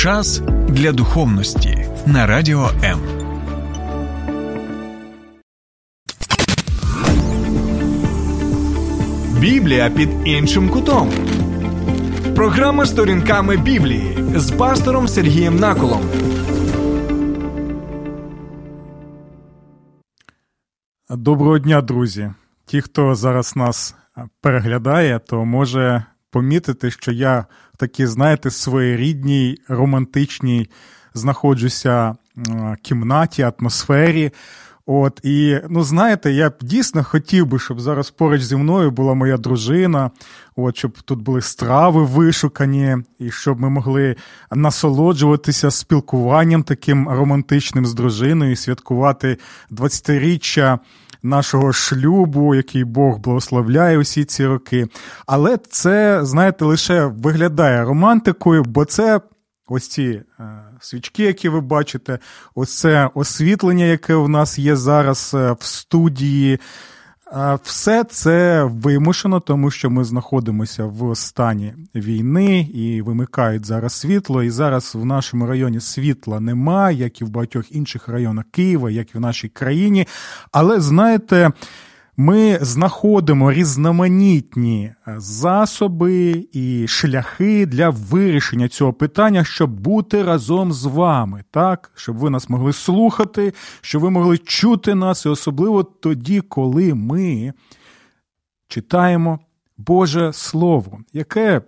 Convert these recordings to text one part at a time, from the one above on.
Час для духовності на радіо М. Біблія під іншим кутом. Програма сторінками Біблії з пастором Сергієм Наколом. Доброго дня, друзі. Ті, хто зараз нас переглядає, то може помітити, що я в такій, знаєте, своєрідній, романтичній знаходжуся кімнаті, атмосфері. От і ну знаєте, я дійсно хотів би, щоб зараз поруч зі мною була моя дружина, от щоб тут були страви вишукані, і щоб ми могли насолоджуватися спілкуванням таким романтичним з дружиною, святкувати 20-річчя нашого шлюбу, який Бог благословляє усі ці роки. Але це, знаєте, лише виглядає романтикою, бо це ось ці е, свічки, які ви бачите, ось це освітлення, яке в нас є зараз е, в студії. Все це вимушено, тому що ми знаходимося в стані війни і вимикають зараз світло. І зараз в нашому районі світла немає, як і в багатьох інших районах Києва, як і в нашій країні. Але знаєте. Ми знаходимо різноманітні е, засоби і шляхи для вирішення цього питання, щоб бути разом з вами, так, щоб ви нас могли слухати, щоб ви могли чути нас, і особливо тоді, коли ми читаємо Боже Слово, яке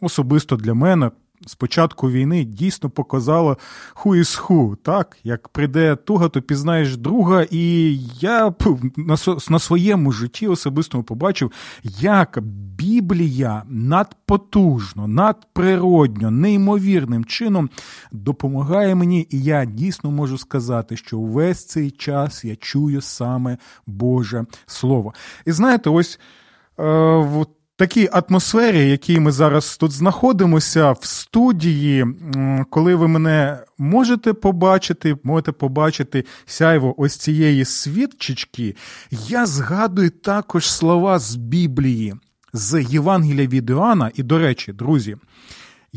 особисто для мене з початку війни дійсно показало ху із ху. Так, як прийде туга, то пізнаєш друга, і я на на своєму житті особистому побачив, як Біблія надпотужно, надприродньо, неймовірним чином допомагає мені, і я дійсно можу сказати, що увесь цей час я чую саме Боже Слово. І знаєте, ось. Е, такій атмосфері, якій ми зараз тут знаходимося, в студії, коли ви мене можете побачити, можете побачити сяйво ось цієї свідчички, я згадую також слова з Біблії, з Євангелія від Іоанна. І, до речі, друзі.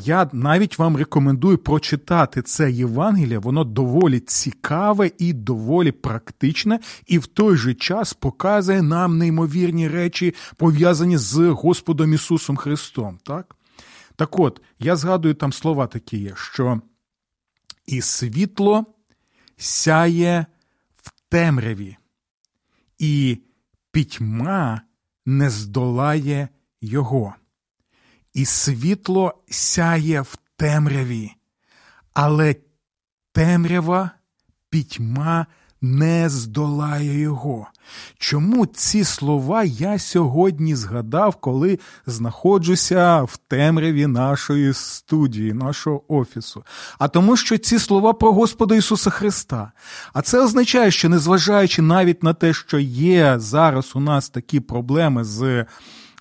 Я навіть вам рекомендую прочитати це Євангеліє, воно доволі цікаве і доволі практичне, і в той же час показує нам неймовірні речі, пов'язані з Господом Ісусом Христом. Так Так от, я згадую там слова такі є, що і світло сяє в темряві, і пітьма не здолає його і світло сяє в темряві, але темрява пітьма не здолає його. Чому ці слова я сьогодні згадав, коли знаходжуся в темряві нашої студії, нашого офісу? А тому, що ці слова про Господа Ісуса Христа. А це означає, що незважаючи навіть на те, що є зараз у нас такі проблеми з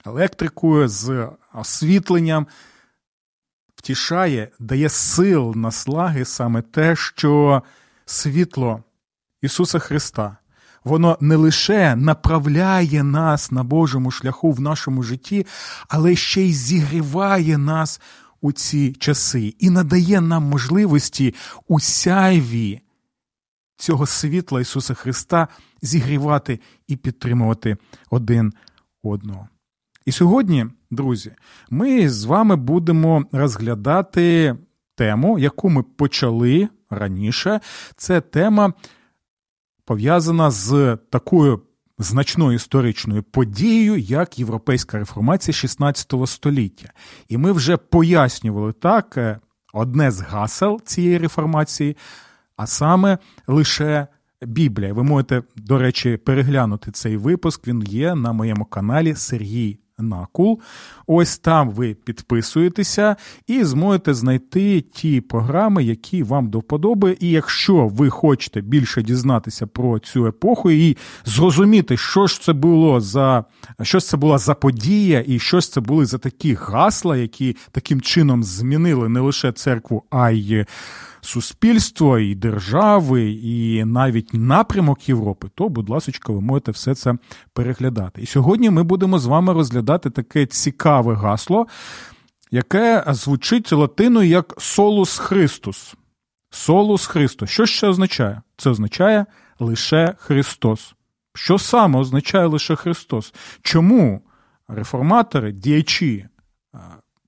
електрикою, з освітленням, втішає, дає сил наслаги саме те, що світло Ісуса Христа. Воно не лише направляє нас на Божому шляху в нашому житті, але ще й зігріває нас у ці часи і надає нам можливості у сяйві цього світла Ісуса Христа зігрівати і підтримувати один одного. І сьогодні, друзі, ми з вами будемо розглядати тему, яку ми почали раніше. Це тема пов'язана з такою значною історичною подією, як європейська реформація 16 століття. І ми вже пояснювали так е, одне з гасел цієї реформації, а саме лише. Біблія. Ви можете, до речі, переглянути цей випуск. Він є на моєму каналі Сергій Накул. Ось там ви підписуєтеся і зможете знайти ті програми, які вам до вподоби. І якщо ви хочете більше дізнатися про цю епоху і зрозуміти, що ж це було за що ж це була за подія, і що ж це були за такі гасла, які таким чином змінили не лише церкву, а й суспільство, і держави, і навіть напрямок Європи, то, будь ласка, ви можете все це переглядати. І сьогодні ми будемо з вами розглядати таке цікаве гасло. яке звучить латиною як Солус Христус. Солус Христос. Що ще означає? Це означає лише Христос. Що саме означає лише Христос? Чому реформатори, діячі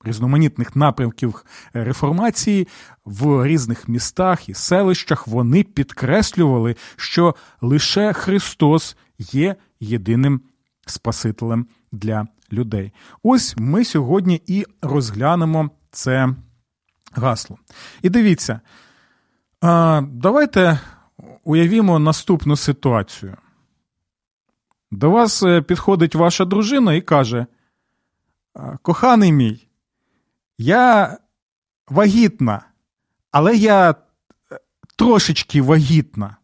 різноманітних напрямків реформації в різних містах і селищах вони підкреслювали, що лише Христос є єдиним Спасителем для людей? Ось ми сьогодні і розглянемо це гасло. І дивіться, давайте уявімо наступну ситуацію. До вас е, підходить ваша дружина і каже: Коханий мій, я вагітна, але я е, трошечки вагітна.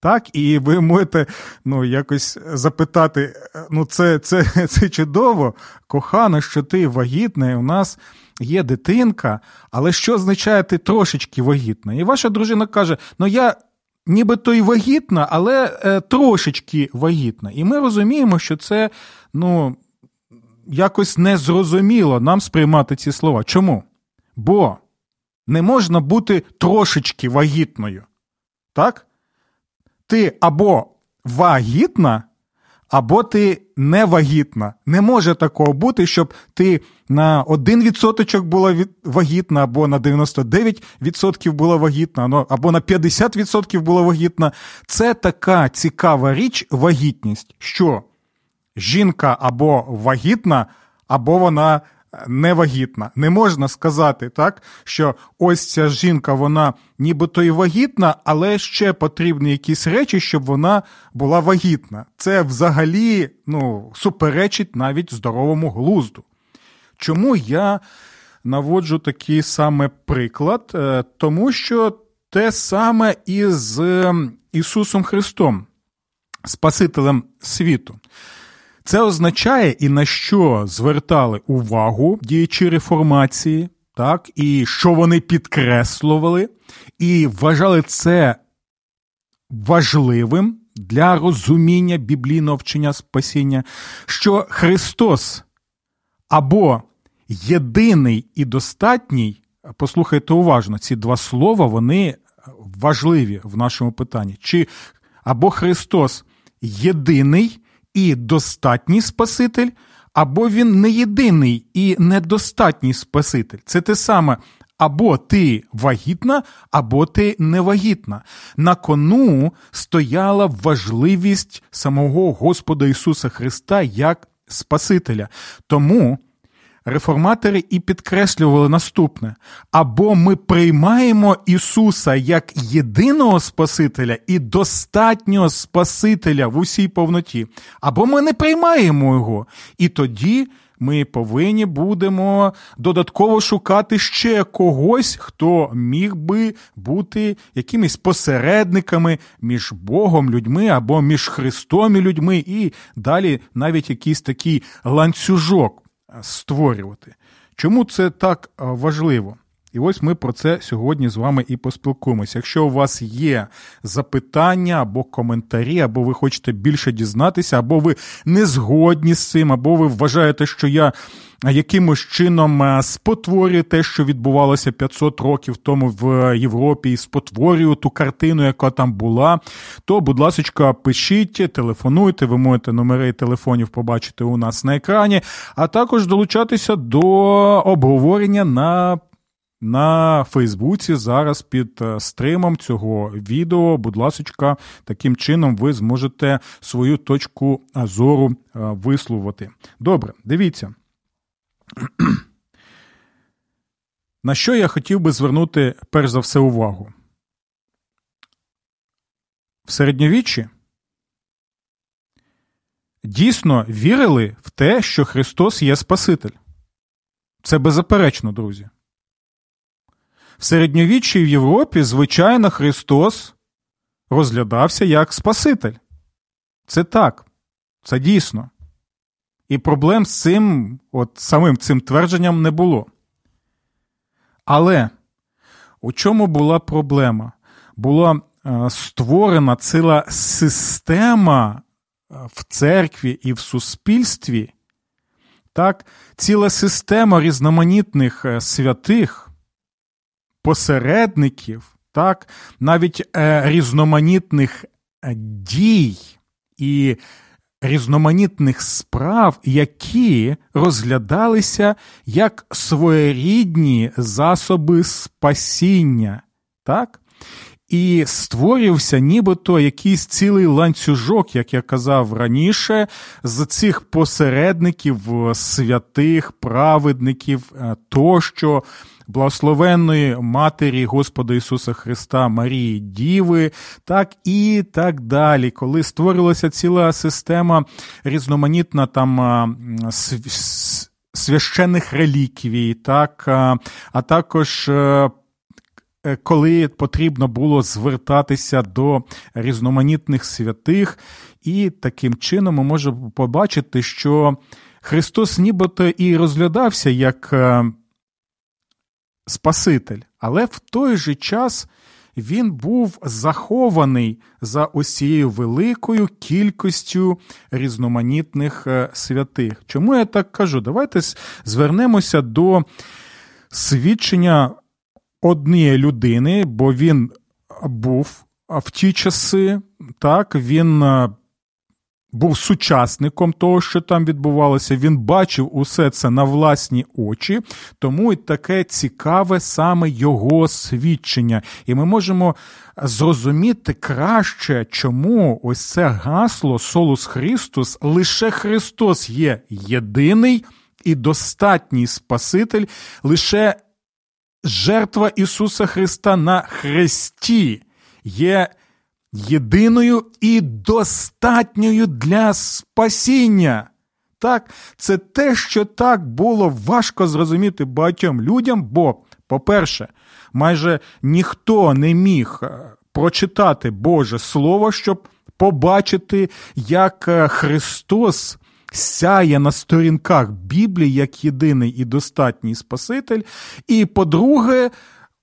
Так, і ви можете ну, якось запитати: ну, це це, це чудово, кохана, що ти вагітна, і у нас є дитинка, але що означає ти трошечки вагітна? І ваша дружина каже: Ну, я нібито й вагітна, але е, трошечки вагітна. І ми розуміємо, що це ну, якось незрозуміло нам сприймати ці слова. Чому? Бо не можна бути трошечки вагітною. Так? Ти або вагітна, або ти не вагітна. Не може такого бути, щоб ти на 1% була вагітна, або на 99% була вагітна, або на 50% була вагітна. Це така цікава річ, вагітність, що жінка або вагітна, або вона невагітна. Не можна сказати так, що ось ця жінка, вона нібито і вагітна, але ще потрібні якісь речі, щоб вона була вагітна. Це взагалі ну, суперечить навіть здоровому глузду. Чому я наводжу такий саме приклад? Е, тому що те саме із Ісусом Христом, Спасителем світу. Це означає і на що звертали увагу діячі реформації, так, і що вони підкреслювали, і вважали це важливим для розуміння біблійного вчення спасіння, що Христос або єдиний і достатній, послухайте уважно, ці два слова вони важливі в нашому питанні. Чи або Христос єдиний і достатній Спаситель, або він не єдиний і недостатній Спаситель. Це те саме. Або ти вагітна, або ти невагітна. На кону стояла важливість самого Господа Ісуса Христа як Спасителя. Тому реформатори і підкреслювали наступне: або ми приймаємо Ісуса як єдиного Спасителя і достатнього Спасителя в усій повноті, або ми не приймаємо Його. І тоді. Ми повинні будемо додатково шукати ще когось, хто міг би бути якимись посередниками між Богом, людьми або між Христом і людьми, і далі навіть якийсь такий ланцюжок створювати. Чому це так важливо? І ось ми про це сьогодні з вами і поспілкуємося. Якщо у вас є запитання або коментарі, або ви хочете більше дізнатися, або ви не згодні з цим, або ви вважаєте, що я якимось чином е, спотворює те, що відбувалося 500 років тому в Європі, і спотворюю ту картину, яка там була, то, будь ласка, пишіть, телефонуйте, ви можете номери телефонів побачити у нас на екрані, а також долучатися до обговорення на на Фейсбуці зараз під е, стримом цього відео, будь ласка, таким чином ви зможете свою точку зору е, висловити. Добре, дивіться. На що я хотів би звернути перш за все увагу? В середньовіччі дійсно вірили в те, що Христос є Спаситель. Це беззаперечно, друзі. В середньовіччі в Європі, звичайно, Христос розглядався як Спаситель. Це так, це дійсно. І проблем з цим, от самим цим твердженням не було. Але у чому була проблема? Була е, створена ціла система е, в церкві і в суспільстві так, ціла система різноманітних е, святих, посередників, так, навіть е, різноманітних е, дій і різноманітних справ, які розглядалися як своєрідні засоби спасіння. так? І створювався нібито якийсь цілий ланцюжок, як я казав раніше, з цих посередників, святих, праведників е, тощо, благословенної Матері Господа Ісуса Христа, Марії Діви, так і так далі. Коли створилася ціла система різноманітна там священних реліквій, так, а також. Е, е, коли потрібно було звертатися до різноманітних святих, і таким чином ми можемо побачити, що Христос нібито і розглядався як е, Спаситель, але в той же час він був захований за усією великою кількістю різноманітних е, святих. Чому я так кажу? Давайте звернемося до свідчення однієї людини, бо він був в ті часи, так, він е, був сучасником того, що там відбувалося, він бачив усе це на власні очі, тому і таке цікаве саме його свідчення. І ми можемо зрозуміти краще, чому ось це гасло Солус Христос, лише Христос є єдиний і достатній Спаситель, лише жертва Ісуса Христа на Христі є єдиною і достатньою для спасіння. Так, це те, що так було важко зрозуміти багатьом людям, бо, по-перше, майже ніхто не міг е, прочитати Боже Слово, щоб побачити, як е, Христос сяє на сторінках Біблії як єдиний і достатній Спаситель. І, по-друге,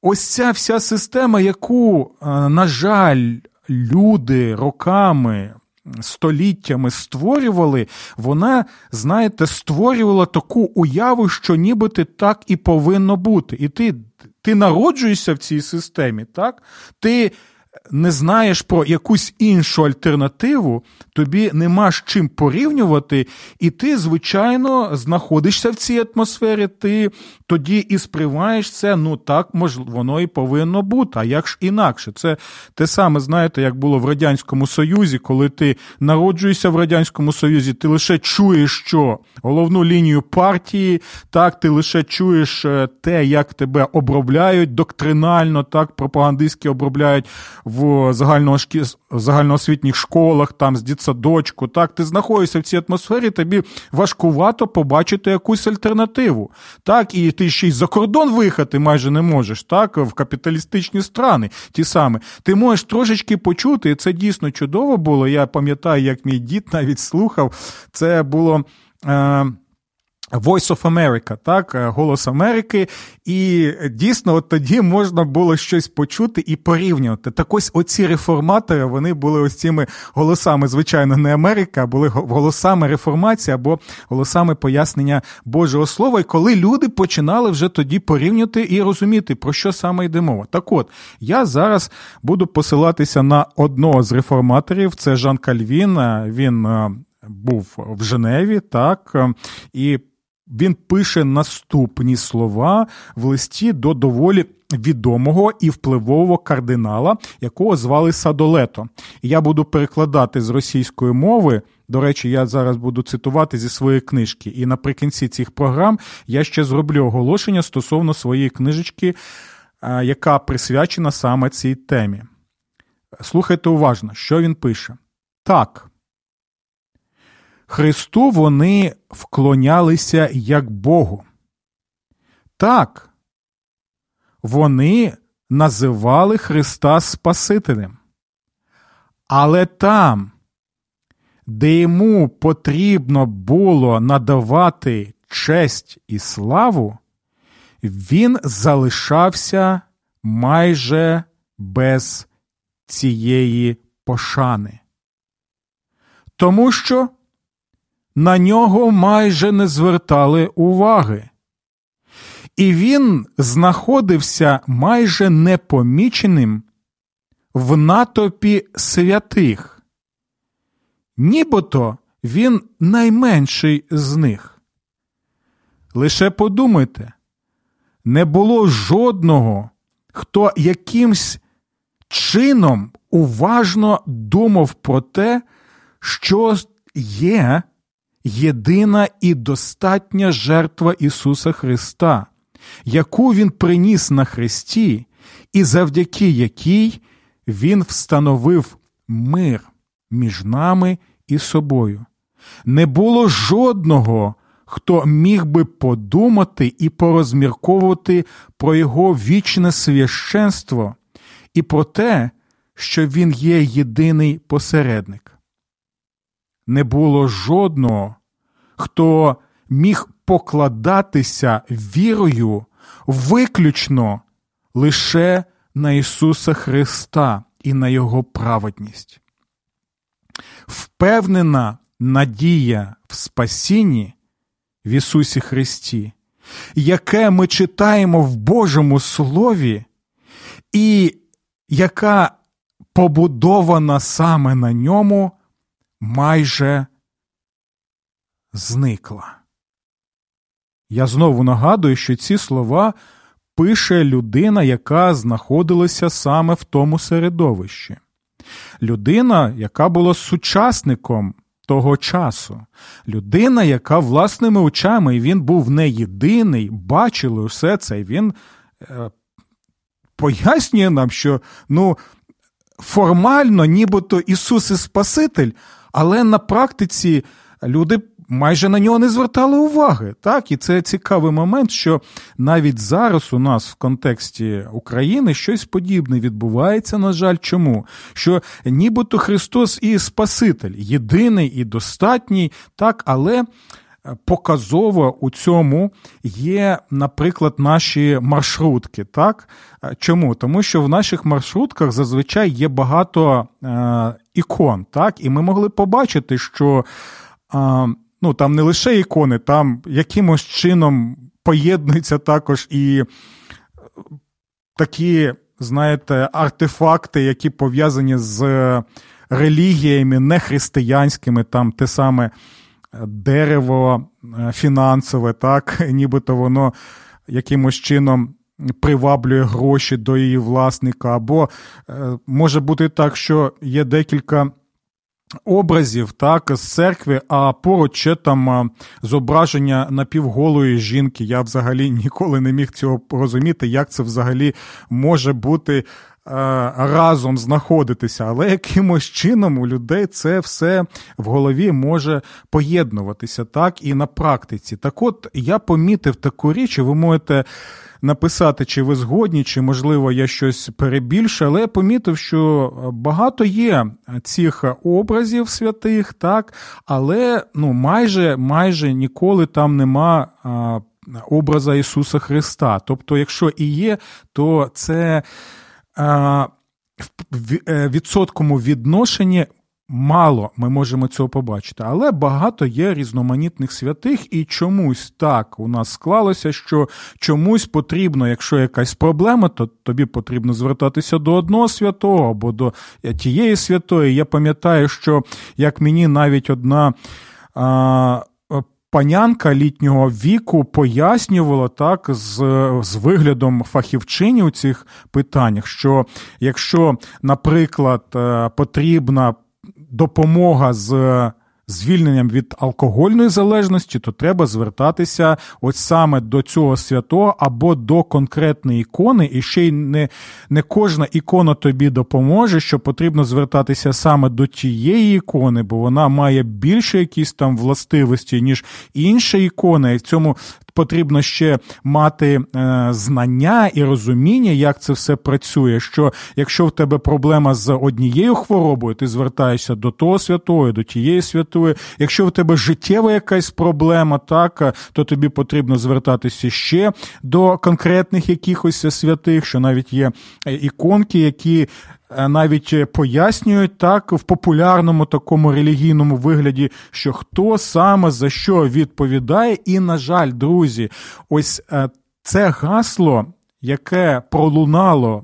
ось ця вся система, яку, е, на жаль, люди роками, століттями створювали, вона, знаєте, створювала таку уяву, що нібито так і повинно бути. І ти ти народжуєшся в цій системі, так? Ти не знаєш про якусь іншу альтернативу, тобі нема з чим порівнювати, і ти, звичайно, знаходишся в цій атмосфері, ти тоді і сприймаєш це, ну так, можливо, воно і повинно бути. А як ж інакше? Це те саме, знаєте, як було в Радянському Союзі, коли ти народжуєшся в Радянському Союзі, ти лише чуєш, що головну лінію партії, так, ти лише чуєш е, те, як тебе обробляють доктринально, так, пропагандистськи обробляють в загальноосвітніх школах, там з дітсадочку, так, ти знаходишся в цій атмосфері, тобі важкувато побачити якусь альтернативу. Так, і ти ще й за кордон виїхати майже не можеш, так, в капіталістичні страни ті самі. Ти можеш трошечки почути, і це дійсно чудово було. Я пам'ятаю, як мій дід навіть слухав, це було. Е, Voice of America, так, е, Голос Америки, і дійсно, от тоді можна було щось почути і порівнювати. Так ось оці реформатори вони були ось цими голосами, звичайно, не Америка, а були голосами реформації або голосами пояснення Божого Слова. І коли люди починали вже тоді порівнювати і розуміти, про що саме йде мова. Так от, я зараз буду посилатися на одного з реформаторів, це Жан Кальвін. Він е, був в Женеві, так, е, і він пише наступні слова в листі до доволі відомого і впливового кардинала, якого звали Садолето. Я буду перекладати з російської мови. До речі, я зараз буду цитувати зі своєї книжки. І наприкінці цих програм я ще зроблю оголошення стосовно своєї книжечки, яка присвячена саме цій темі. Слухайте уважно, що він пише. Так. Христу вони вклонялися як Богу. Так, вони називали Христа Спасителем. Але там, де йому потрібно було надавати честь і славу, він залишався майже без цієї пошани. Тому що на нього майже не звертали уваги. І він знаходився майже непоміченим в натопі святих, нібито він найменший з них. Лише подумайте, не було жодного, хто якимсь чином уважно думав про те, що є єдина і достатня жертва Ісуса Христа, яку Він приніс на Христі, і завдяки якій Він встановив мир між нами і собою. Не було жодного, хто міг би подумати і порозмірковувати про його вічне священство і про те, що він є єдиний посередник. Не було жодного, хто міг покладатися вірою виключно лише на Ісуса Христа і на Його праведність. Впевнена надія в спасінні в Ісусі Христі, яке ми читаємо в Божому Слові, і яка побудована саме на ньому, майже зникла. Я знову нагадую, що ці слова пише людина, яка знаходилася саме в тому середовищі. Людина, яка була сучасником того часу, людина, яка власними очами, і він був не єдиний, бачили усе це, і він е, пояснює нам, що ну, формально, нібито Ісус і Спаситель, але на практиці люди майже на нього не звертали уваги. Так, і це цікавий момент, що навіть зараз у нас в контексті України щось подібне відбувається. На жаль, чому? Що нібито Христос і Спаситель єдиний і достатній, так, але. Показово у цьому є, наприклад, наші маршрутки. Так? Чому? Тому що в наших маршрутках зазвичай є багато е, ікон, так? і ми могли побачити, що е, ну там не лише ікони, там якимось чином поєднуються також і такі, знаєте, артефакти, які пов'язані з релігіями нехристиянськими, там те саме дерево е, фінансове, так, нібито воно якимось чином. Приваблює гроші до її власника, або е, може бути так, що є декілька образів так, з церкви, а поруч ще там зображення напівголої жінки. Я взагалі ніколи не міг цього розуміти, як це взагалі може бути. Разом знаходитися, але якимось чином у людей це все в голові може поєднуватися так і на практиці. Так от я помітив таку річ, і ви можете написати, чи ви згодні, чи, можливо, я щось перебільшу, але я помітив, що багато є цих образів святих, так, але ну, майже майже ніколи там нема. Образа Ісуса Христа. Тобто, якщо і є, то це в е, відсотковому відношенні Мало ми можемо цього побачити, але багато є різноманітних святих, і чомусь так у нас склалося, що чомусь потрібно, якщо якась проблема, то тобі потрібно звертатися до одного святого або до тієї святої. Я пам'ятаю, що як мені навіть одна а, панянка літнього віку пояснювала так з, з виглядом фахівчині у цих питаннях, що якщо, наприклад, е, потрібна допомога з звільненням від алкогольної залежності, то треба звертатися ось саме до цього святого або до конкретної ікони, і ще й не не кожна ікона тобі допоможе, що потрібно звертатися саме до тієї ікони, бо вона має більше якісь там властивості, ніж інша ікона, і в цьому потрібно ще мати е, знання і розуміння, як це все працює. Що якщо в тебе проблема з однією хворобою, ти звертаєшся до того святої, до тієї святої. Якщо в тебе життєва якась проблема, так е, то тобі потрібно звертатися ще до конкретних якихось святих, що навіть є е, іконки, які навіть пояснюють так в популярному такому релігійному вигляді, що хто саме за що відповідає. І, на жаль, друзі, ось е, це гасло, яке пролунало.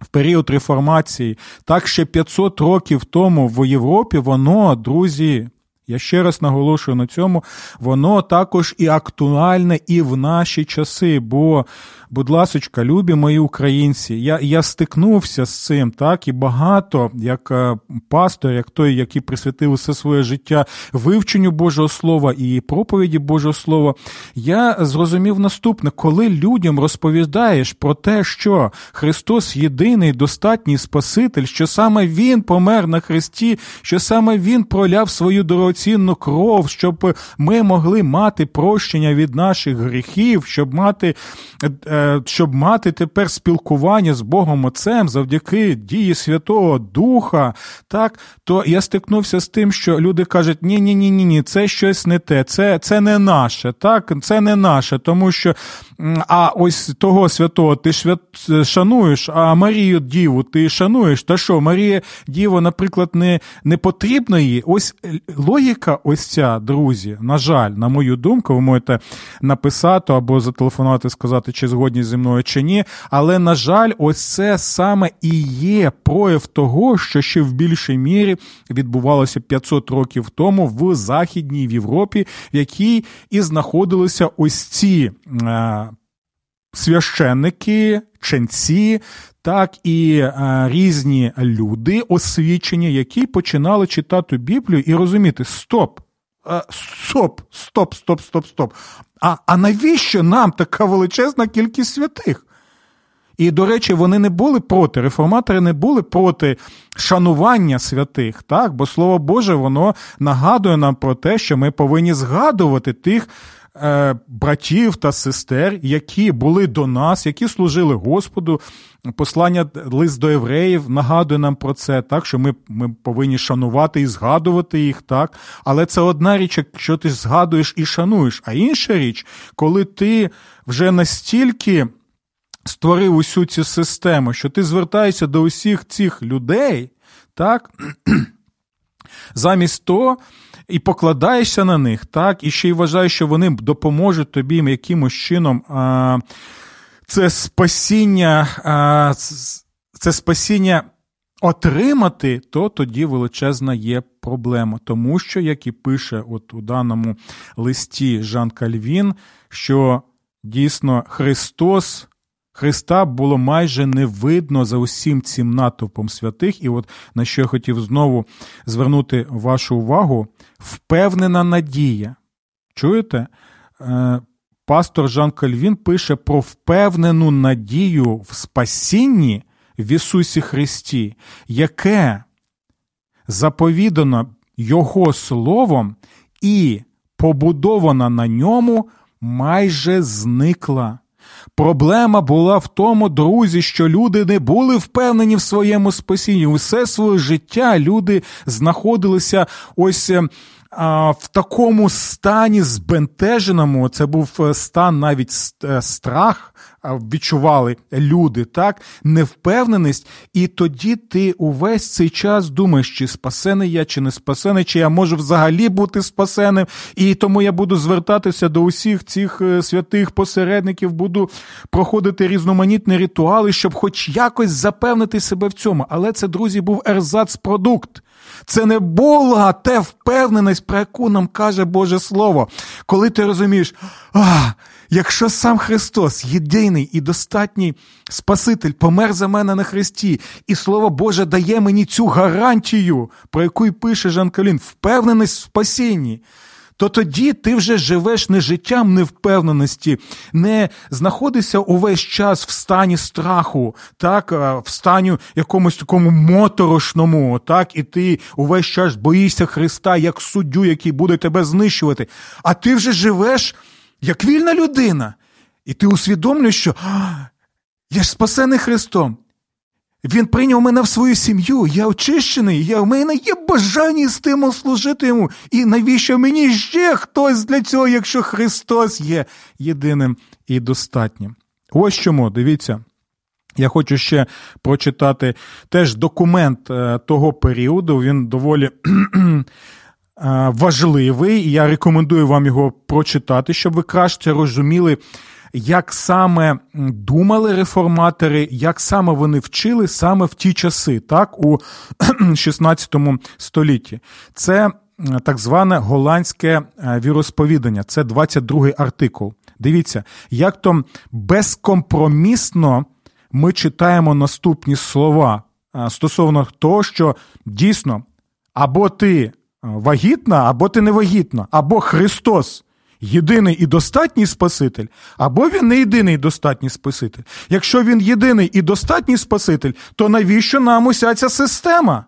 В період реформації, так ще 500 років тому в Європі, воно, друзі, я ще раз наголошую на цьому, воно також і актуальне і в наші часи. Бо, будь ласочка, любі мої українці, я я стикнувся з цим, так, і багато, як е, пастор, як той, який присвятив усе своє життя вивченню Божого Слова і проповіді Божого Слова, я зрозумів наступне, коли людям розповідаєш про те, що Христос єдиний, достатній Спаситель, що саме Він помер на Христі, що саме Він проляв свою дорогу дорогоцінну кров, щоб ми могли мати прощення від наших гріхів, щоб мати е, щоб мати тепер спілкування з Богом Отцем завдяки дії Святого Духа, так, то я стикнувся з тим, що люди кажуть, ні, ні, ні, ні, ні, це щось не те, це це не наше, так, це не наше, тому що а ось того святого ти свят... шануєш, а Марію Діву ти шануєш. Та що, Марія Діва, наприклад, не не потрібно їй. Ось логіка логіка, ось ця, друзі, на жаль, на мою думку, ви можете написати або зателефонувати, сказати, чи згодні зі мною чи ні. Але, на жаль, ось це саме і є прояв того, що ще в більшій мірі відбувалося 500 років тому в Західній Європі, в якій і знаходилися ось ці. Е, священники, ченці, так і а, різні люди, освічені, які починали читати Біблію і розуміти: стоп, а, стоп, стоп, стоп, стоп, стоп. А, А навіщо нам така величезна кількість святих? І, до речі, вони не були проти, реформатори не були проти шанування святих, так? бо Слово Боже, воно нагадує нам про те, що ми повинні згадувати тих Е, братів та сестер, які були до нас, які служили Господу. Послання лист до євреїв нагадує нам про це, так що ми ми повинні шанувати і згадувати їх, так. Але це одна річ, якщо ти згадуєш і шануєш. А інша річ, коли ти вже настільки створив усю цю систему, що ти звертаєшся до усіх цих людей, так, замість того і покладаєшся на них, так, і ще й вважаєш, що вони допоможуть тобі якимось чином. А, Це спасіння, а, це спасіння отримати, то тоді величезна є проблема. Тому що, як і пише от у даному листі Жан Кальвін, що дійсно Христос Христа було майже не видно за усім цим натовпом святих, і от на що я хотів знову звернути вашу увагу, впевнена надія. Чуєте? Е, пастор Жан Кальвін пише про впевнену надію в спасінні в Ісусі Христі, яке заповідано Його Словом і побудована на ньому, майже зникла. Проблема була в тому, друзі, що люди не були впевнені в своєму спасінні. Усе своє життя люди знаходилися ось ем, в такому стані збентеженому, це був е, стан навіть е, страх, відчували люди, так, невпевненість, і тоді ти увесь цей час думаєш, чи спасений я, чи не спасений, чи я можу взагалі бути спасеним, і тому я буду звертатися до усіх цих е, святих посередників, буду проходити різноманітні ритуали, щоб хоч якось запевнити себе в цьому. Але це, друзі, був ерзац-продукт. Це не була те впевненість, про яку нам каже Боже Слово. Коли ти розумієш, а, якщо сам Христос, єдиний і достатній Спаситель, помер за мене на Христі, і Слово Боже дає мені цю гарантію, про яку й пише Жан Калін, впевненість в спасінні то тоді ти вже живеш не життям невпевненості, не знаходишся увесь час в стані страху, так, в стані якомусь такому моторошному, так, і ти увесь час боїшся Христа як суддю, який буде тебе знищувати. А ти вже живеш як вільна людина. І ти усвідомлюєш, що я ж спасений Христом. Він прийняв мене в свою сім'ю, я очищений, я, в мене є бажання і стимул служити йому. І навіщо мені ще хтось для цього, якщо Христос є єдиним і достатнім? Ось чому, дивіться, Я хочу ще прочитати теж документ е, того періоду. Він доволі е, важливий, я рекомендую вам його прочитати, щоб ви краще розуміли, як саме думали реформатори, як саме вони вчили саме в ті часи, так, у 16 столітті. Це так зване голландське е, віросповідання, це 22-й артикул. Дивіться, як то безкомпромісно ми читаємо наступні слова стосовно того, що дійсно або ти вагітна, або ти не вагітна, або Христос єдиний і достатній Спаситель, або він не єдиний і достатній Спаситель. Якщо він єдиний і достатній Спаситель, то навіщо нам уся ця система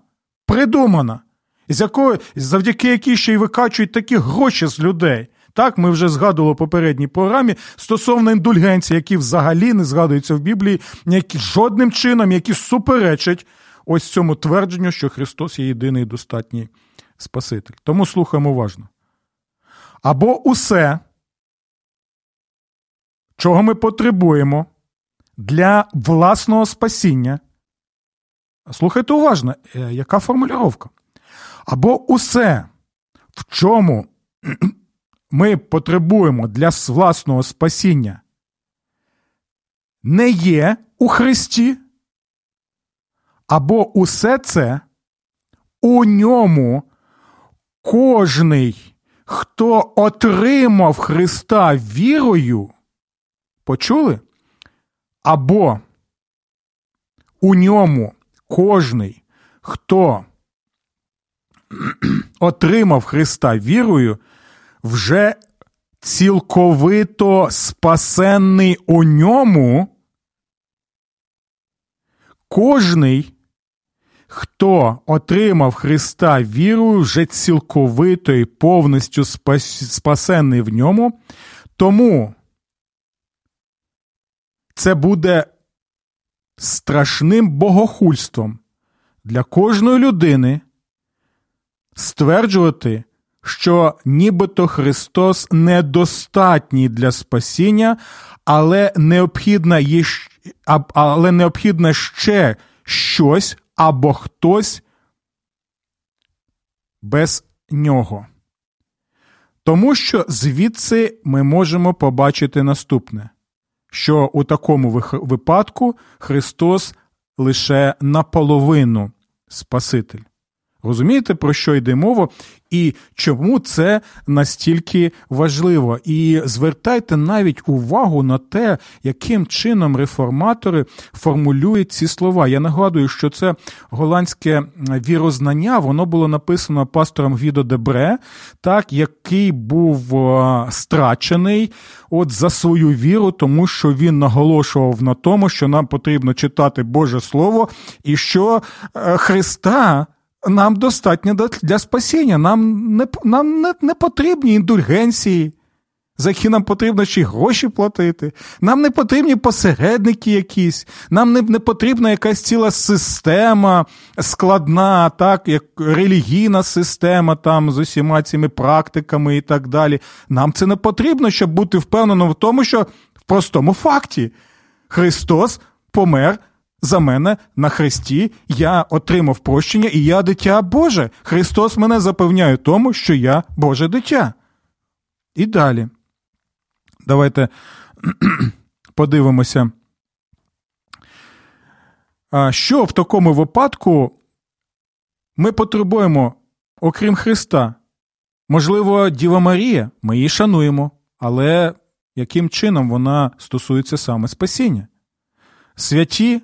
придумана, з якої, завдяки якій ще й викачують такі гроші з людей? Так, ми вже згадували в попередній програмі стосовно індульгенції, які взагалі не згадуються в Біблії, які жодним чином, які суперечать ось цьому твердженню, що Христос є єдиний і достатній Спаситель. Тому слухаємо уважно. Або усе, чого ми потребуємо для власного спасіння. Слухайте уважно, е, яка формулювання? Або усе, в чому ми потребуємо для власного спасіння, не є у Христі, або усе це у ньому кожний, хто отримав Христа вірою, почули? Або у ньому кожний, хто отримав Христа вірою, вже цілковито спасенний у ньому, кожний, хто отримав Христа вірою, вже цілковито і повністю спасенний в ньому, тому це буде страшним богохульством для кожної людини стверджувати що нібито Христос недостатній для спасіння, але необхідна є, але необхідно ще щось або хтось без нього. Тому що звідси ми можемо побачити наступне, що у такому випадку Христос лише наполовину Спаситель. Розумієте, про що йде мова, і чому це настільки важливо? І звертайте навіть увагу на те, яким чином реформатори формулюють ці слова. Я нагадую, що це голландське вірознання, воно було написано пастором Гвідо Дебре, так, який був страчений от за свою віру, тому що він наголошував на тому, що нам потрібно читати Боже Слово, і що е, Христа нам достатньо для спасіння. Нам не нам не, не потрібні індульгенції, за які нам потрібно ще й гроші платити. Нам не потрібні посередники якісь, нам не, не потрібна якась ціла система складна, так, як релігійна система там з усіма цими практиками і так далі. Нам це не потрібно, щоб бути впевненим в тому, що в простому факті Христос помер за мене на хресті я отримав прощення, і я дитя Боже. Христос мене запевняє тому, що я Боже дитя. І далі. Давайте подивимося. Що в такому випадку ми потребуємо, окрім Христа? Можливо, Діва Марія, ми її шануємо, але яким чином вона стосується саме спасіння? Святі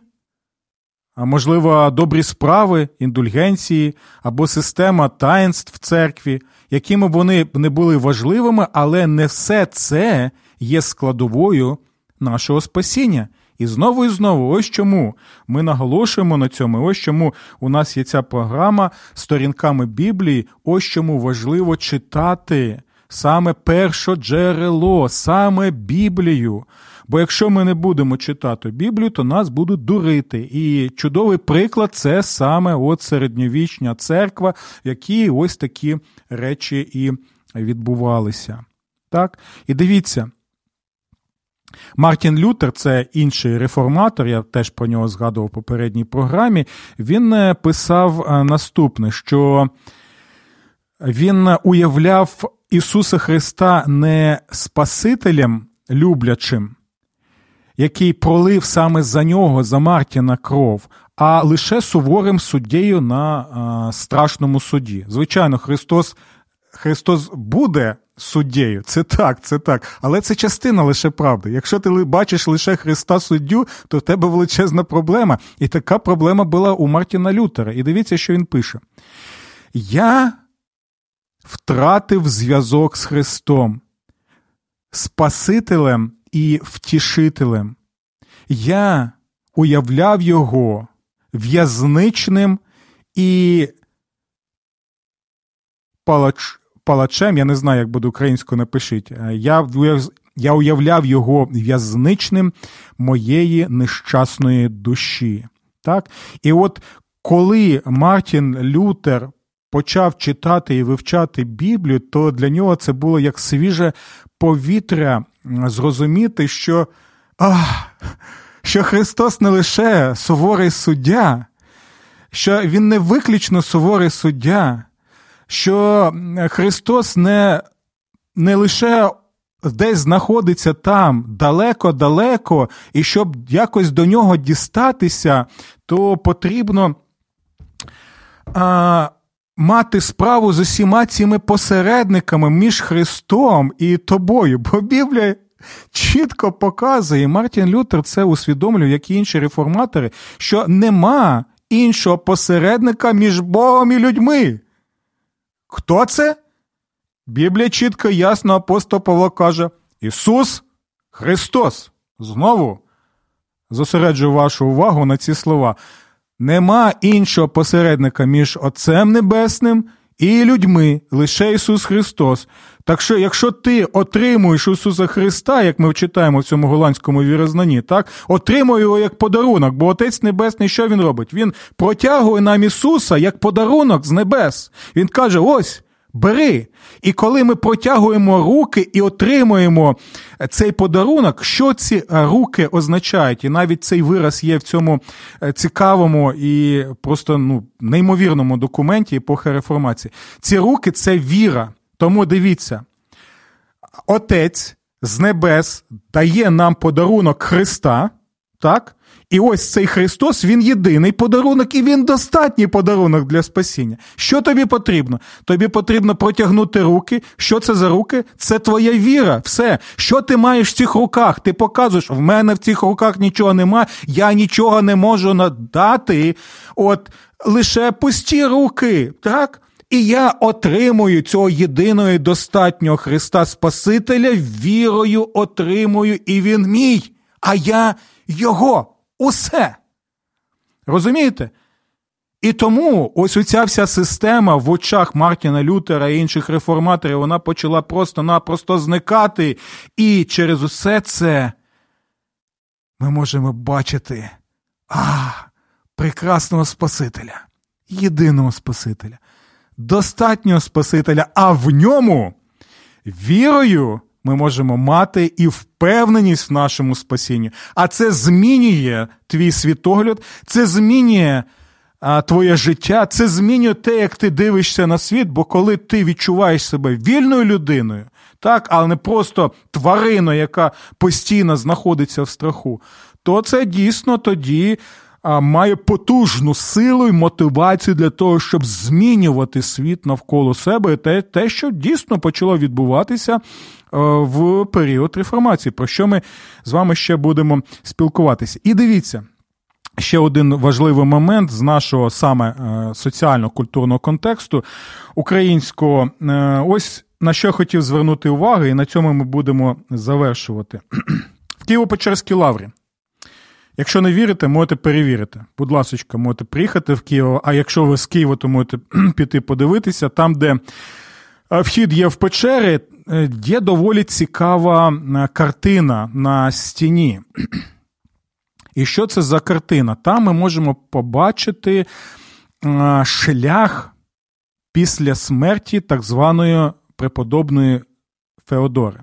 а можливо, добрі справи, індульгенції або система таїнств в церкві, якими б вони не були важливими, але не все це є складовою нашого спасіння. І знову і знову, ось чому ми наголошуємо на цьому, ось чому у нас є ця програма сторінками Біблії, ось чому важливо читати саме перше джерело, саме Біблію. Бо якщо ми не будемо читати Біблію, то нас будуть дурити. І чудовий приклад це саме от середньовічня церква, в якій ось такі речі і відбувалися. Так? І дивіться, Мартін Лютер, це інший реформатор, я теж про нього згадував в попередній програмі. Він е, писав е, наступне: що він уявляв Ісуса Христа не Спасителем люблячим, який пролив саме за нього, за Мартіна кров, а лише суворим суддєю на а, страшному суді. Звичайно, Христос Христос буде суддєю. Це так, це так. Але це частина лише правди. Якщо ти бачиш лише Христа суддю, то в тебе величезна проблема. І така проблема була у Мартіна Лютера. І дивіться, що він пише. Я втратив зв'язок з Христом, Спасителем і втішителем. Я уявляв його в'язничним і палач, палачем, я не знаю, як буде українською напишіть. Я я уявляв його в'язничним моєї нещасної душі. Так? І от коли Мартін Лютер почав читати і вивчати Біблію, то для нього це було як свіже повітря зрозуміти, що ах, що Христос не лише суворий суддя, що Він не виключно суворий суддя, що Христос не, не лише десь знаходиться там далеко-далеко, і щоб якось до нього дістатися, то потрібно. А, мати справу з усіма цими посередниками між Христом і тобою. Бо Біблія чітко показує, Мартін Лютер це усвідомлює, як і інші реформатори, що нема іншого посередника між Богом і людьми. Хто це? Біблія чітко ясно апостол Павло каже: Ісус Христос. Знову зосереджую вашу увагу на ці слова. Нема іншого посередника між Отцем Небесним і людьми, лише Ісус Христос. Так що, якщо ти отримуєш Ісуса Христа, як ми читаємо в цьому голландському вірознанні, так, отримує його як подарунок, бо Отець Небесний, що він робить? Він протягує нам Ісуса як подарунок з небес. Він каже: ось. Бери. І коли ми протягуємо руки і отримуємо цей подарунок, що ці е, руки означають? І навіть цей вираз є в цьому е, цікавому і просто ну, неймовірному документі епохи реформації. Ці руки це віра. Тому дивіться, Отець з небес дає нам подарунок Христа, так? І ось цей Христос, Він єдиний подарунок, і Він достатній подарунок для спасіння. Що тобі потрібно? Тобі потрібно протягнути руки. Що це за руки? Це твоя віра. Все. Що ти маєш в цих руках? Ти показуєш, в мене в цих руках нічого нема, я нічого не можу надати. От лише пусті руки. так? І я отримую цього єдиного і достатнього Христа Спасителя, вірою отримую, і Він мій, а я Його. Усе. Розумієте? І тому ось оця вся система в очах Мартіна Лютера і інших реформаторів вона почала просто-напросто зникати. І через усе це ми можемо бачити а, прекрасного Спасителя, єдиного Спасителя, достатнього Спасителя, а в ньому вірою ми можемо мати і впевненість в нашому спасінні. А це змінює твій світогляд, це змінює а, твоє життя, це змінює те, як ти дивишся на світ, бо коли ти відчуваєш себе вільною людиною, так, але не просто твариною, яка постійно знаходиться в страху, то це дійсно тоді має потужну силу і мотивацію для того, щоб змінювати світ навколо себе, і те, те, що дійсно почало відбуватися. Е, в період реформації, про що ми з вами ще будемо спілкуватися. І дивіться, ще один важливий момент з нашого саме е, соціально-культурного контексту українського. Е, ось на що я хотів звернути увагу, і на цьому ми будемо завершувати. В Києво-Печерській лаврі Якщо не вірите, можете перевірити. Будь ласка, можете приїхати в Київ, а якщо ви з Києва, то можете піти подивитися. Там, де е, вхід є в печери, е, є доволі цікава е, картина на стіні. І що це за картина? Там ми можемо побачити шлях після смерті так званої преподобної Феодори.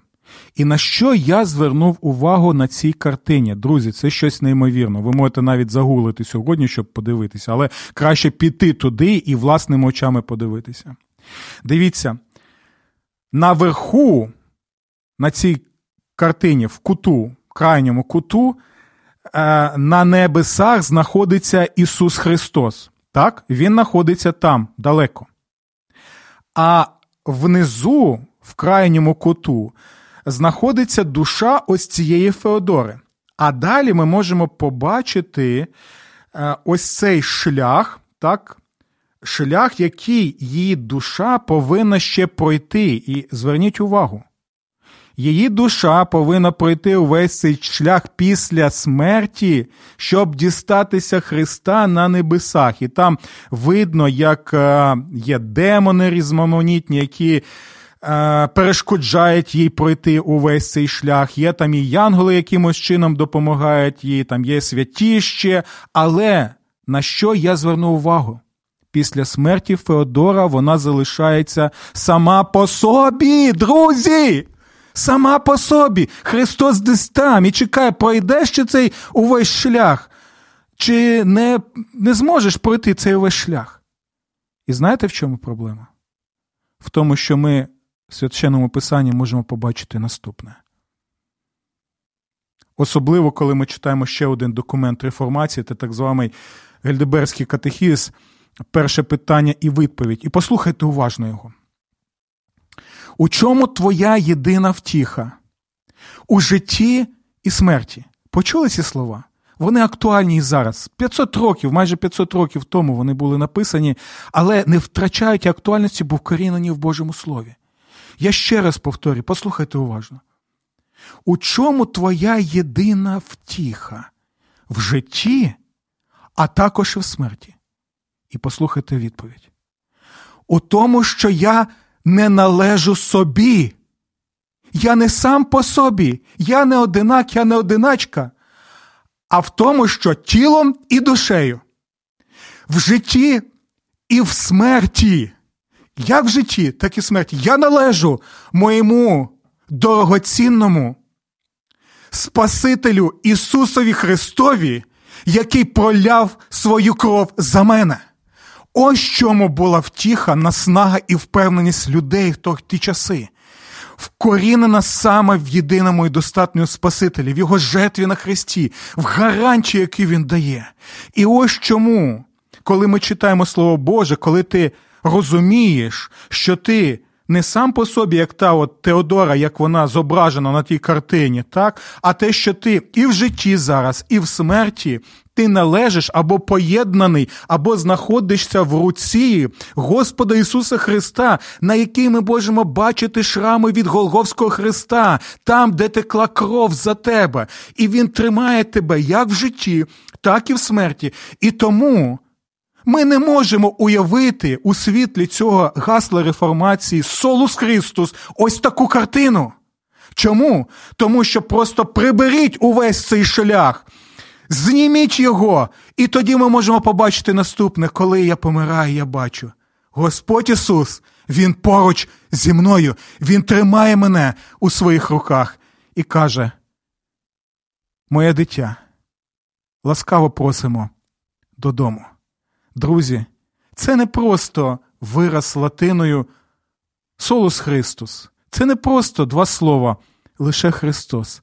І на що я звернув увагу на цій картині? Друзі, це щось неймовірно. Ви можете навіть загуглити сьогодні, щоб подивитися, але краще піти туди і власними очами подивитися. Дивіться, наверху, на цій картині, в куту, крайньому куту, е, на небесах знаходиться Ісус Христос. Так, Він знаходиться там далеко. А внизу, в крайньому куту, знаходиться душа ось цієї Феодори. А далі ми можемо побачити е, ось цей шлях, так, шлях, який її душа повинна ще пройти. І зверніть увагу, Її душа повинна пройти увесь цей шлях після смерті, щоб дістатися Христа на небесах. І там видно, як е, є демони різноманітні, які перешкоджають їй пройти увесь цей шлях. Є там і янголи якимось чином допомагають їй, там є святіще. Але на що я зверну увагу? Після смерті Феодора вона залишається сама по собі, друзі! Сама по собі Христос десь там і чекає, пройдеш чи цей увесь шлях, чи не, не зможеш пройти цей увесь шлях. І знаєте, в чому проблема? В тому, що ми в священному писанні можемо побачити наступне. Особливо, коли ми читаємо ще один документ реформації, це так званий Гельдеберський катехіз, перше питання і відповідь. І послухайте уважно його. У чому твоя єдина втіха? У житті і смерті. Почули ці слова? Вони актуальні і зараз. 500 років, майже 500 років тому вони були написані, але не втрачають актуальності, бо вкорінені в Божому Слові. Я ще раз повторю, послухайте уважно. У чому твоя єдина втіха? В житті, а також і в смерті. І послухайте відповідь. У тому, що я не належу собі. Я не сам по собі, я не одинак, я не одиначка, а в тому, що тілом і душею, в житті і в смерті. Як в житті, так і смерті. Я належу моєму дорогоцінному Спасителю Ісусові Христові, який проляв свою кров за мене. Ось чому була втіха, наснага і впевненість людей в ті часи, вкорінена саме в єдиному і достатньому Спасителі, в його жертві на Христі, в гарантії, які він дає. І ось чому, коли ми читаємо Слово Боже, коли ти розумієш, що ти не сам по собі, як та от Теодора, як вона зображена на тій картині, так, а те, що ти і в житті зараз, і в смерті ти належиш або поєднаний, або знаходишся в руці Господа Ісуса Христа, на який ми можемо бачити шрами від Голговського Христа, там, де текла кров за тебе, і Він тримає тебе як в житті, так і в смерті. І тому. Ми не можемо уявити у світлі цього гасла реформації Солус Христус ось таку картину. Чому? Тому що просто приберіть увесь цей шлях, зніміть його, і тоді ми можемо побачити наступне, коли я помираю, я бачу. Господь Ісус, Він поруч зі мною, Він тримає мене у своїх руках і каже: Моє дитя, ласкаво просимо додому. Друзі, це не просто вираз латиною Солус Христос. Це не просто два слова, лише Христос.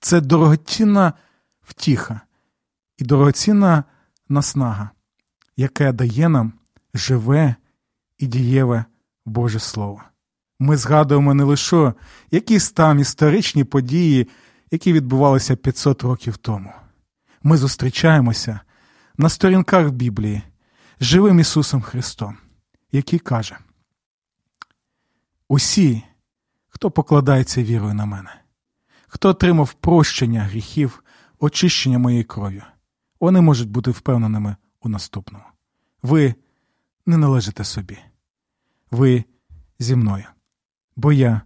Це дорогоцінна втіха і дорогоцінна наснага, яка дає нам живе і дієве Боже Слово. Ми згадуємо не лише якісь там історичні події, які відбувалися 500 років тому. Ми зустрічаємося на сторінках Біблії живим Ісусом Христом, який каже: Усі, хто покладається вірою на мене, хто отримав прощення гріхів, очищення моєї кров'ю, вони можуть бути впевненими у наступному. Ви не належите собі, ви зі мною, бо я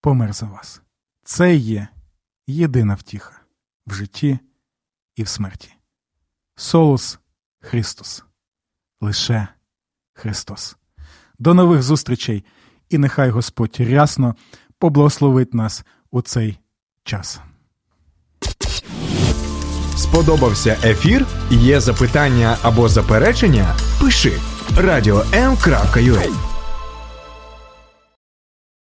помер за вас. Це є єдина втіха в житті і в смерті. Солус Христос лише Христос. До нових зустрічей, і нехай Господь рясно поблагословить нас у цей час. Сподобався ефір? Є запитання або заперечення? Пиши радіом.ua